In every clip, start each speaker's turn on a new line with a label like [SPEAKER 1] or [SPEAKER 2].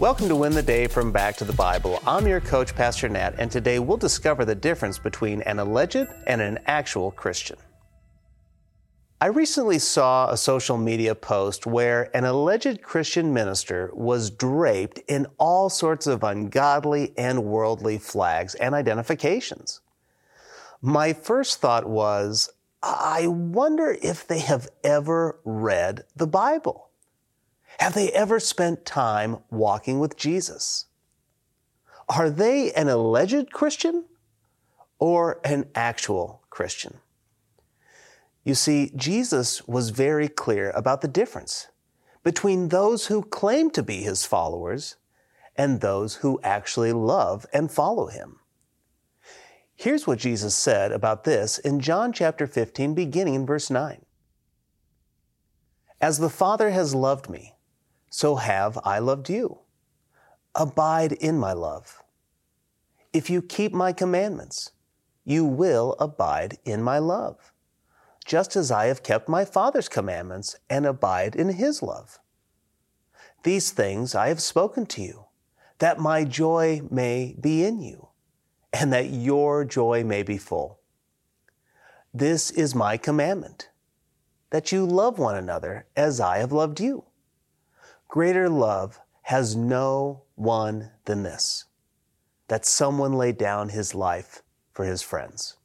[SPEAKER 1] Welcome to Win the Day from Back to the Bible. I'm your coach, Pastor Nat, and today we'll discover the difference between an alleged and an actual Christian. I recently saw a social media post where an alleged Christian minister was draped in all sorts of ungodly and worldly flags and identifications. My first thought was, I wonder if they have ever read the Bible. Have they ever spent time walking with Jesus? Are they an alleged Christian or an actual Christian? You see, Jesus was very clear about the difference between those who claim to be his followers and those who actually love and follow him. Here's what Jesus said about this in John chapter 15, beginning in verse 9. As the Father has loved me, so have I loved you. Abide in my love. If you keep my commandments, you will abide in my love just as I have kept my Father's commandments and abide in his love. These things I have spoken to you, that my joy may be in you, and that your joy may be full. This is my commandment, that you love one another as I have loved you. Greater love has no one than this, that someone lay down his life for his friends.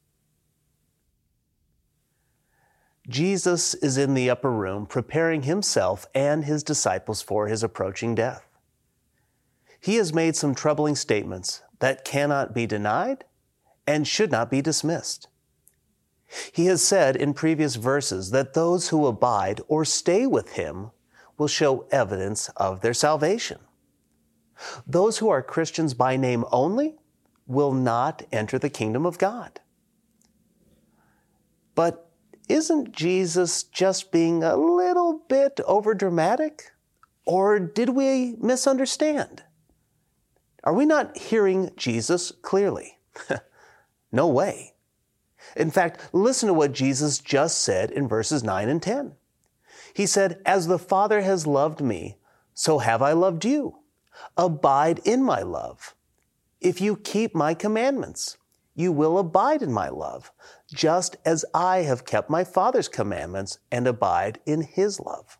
[SPEAKER 1] Jesus is in the upper room preparing himself and his disciples for his approaching death. He has made some troubling statements that cannot be denied and should not be dismissed. He has said in previous verses that those who abide or stay with him will show evidence of their salvation. Those who are Christians by name only will not enter the kingdom of God. But isn't Jesus just being a little bit overdramatic? Or did we misunderstand? Are we not hearing Jesus clearly? no way. In fact, listen to what Jesus just said in verses 9 and 10. He said, As the Father has loved me, so have I loved you. Abide in my love. If you keep my commandments, you will abide in my love, just as I have kept my Father's commandments and abide in his love.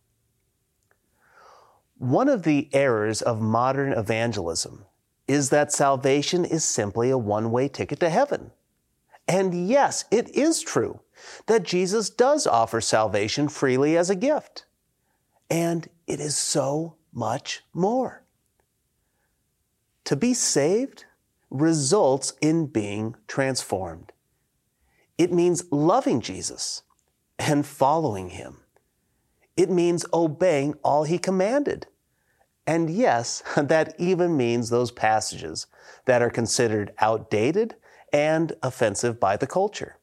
[SPEAKER 1] One of the errors of modern evangelism is that salvation is simply a one way ticket to heaven. And yes, it is true that Jesus does offer salvation freely as a gift. And it is so much more. To be saved results in being transformed. It means loving Jesus and following him. It means obeying all he commanded. And yes, that even means those passages that are considered outdated and offensive by the culture.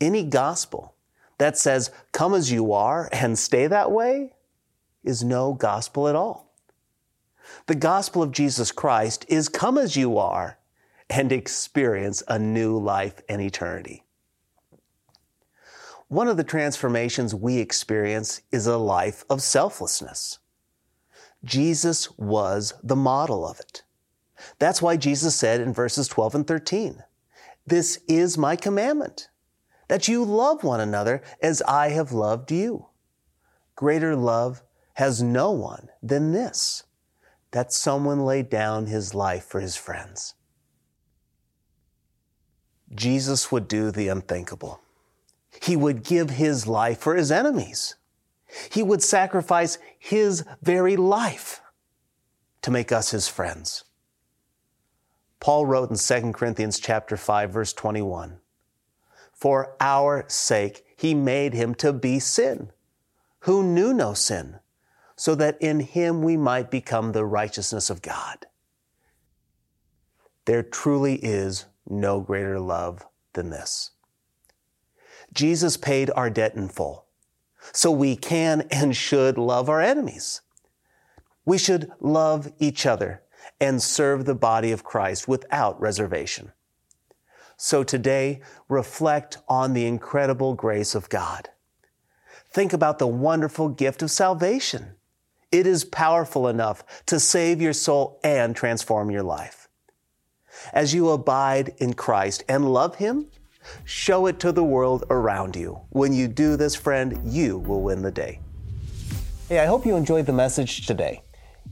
[SPEAKER 1] Any gospel that says, come as you are and stay that way, is no gospel at all. The gospel of Jesus Christ is come as you are and experience a new life and eternity. One of the transformations we experience is a life of selflessness. Jesus was the model of it. That's why Jesus said in verses 12 and 13, This is my commandment, that you love one another as I have loved you. Greater love has no one than this that someone laid down his life for his friends. Jesus would do the unthinkable. He would give his life for his enemies. He would sacrifice his very life to make us his friends. Paul wrote in 2 Corinthians chapter 5 verse 21, "For our sake he made him to be sin, who knew no sin, so that in him we might become the righteousness of God. There truly is no greater love than this. Jesus paid our debt in full, so we can and should love our enemies. We should love each other and serve the body of Christ without reservation. So today, reflect on the incredible grace of God. Think about the wonderful gift of salvation It is powerful enough to save your soul and transform your life. As you abide in Christ and love Him, show it to the world around you. When you do this, friend, you will win the day. Hey, I hope you enjoyed the message today.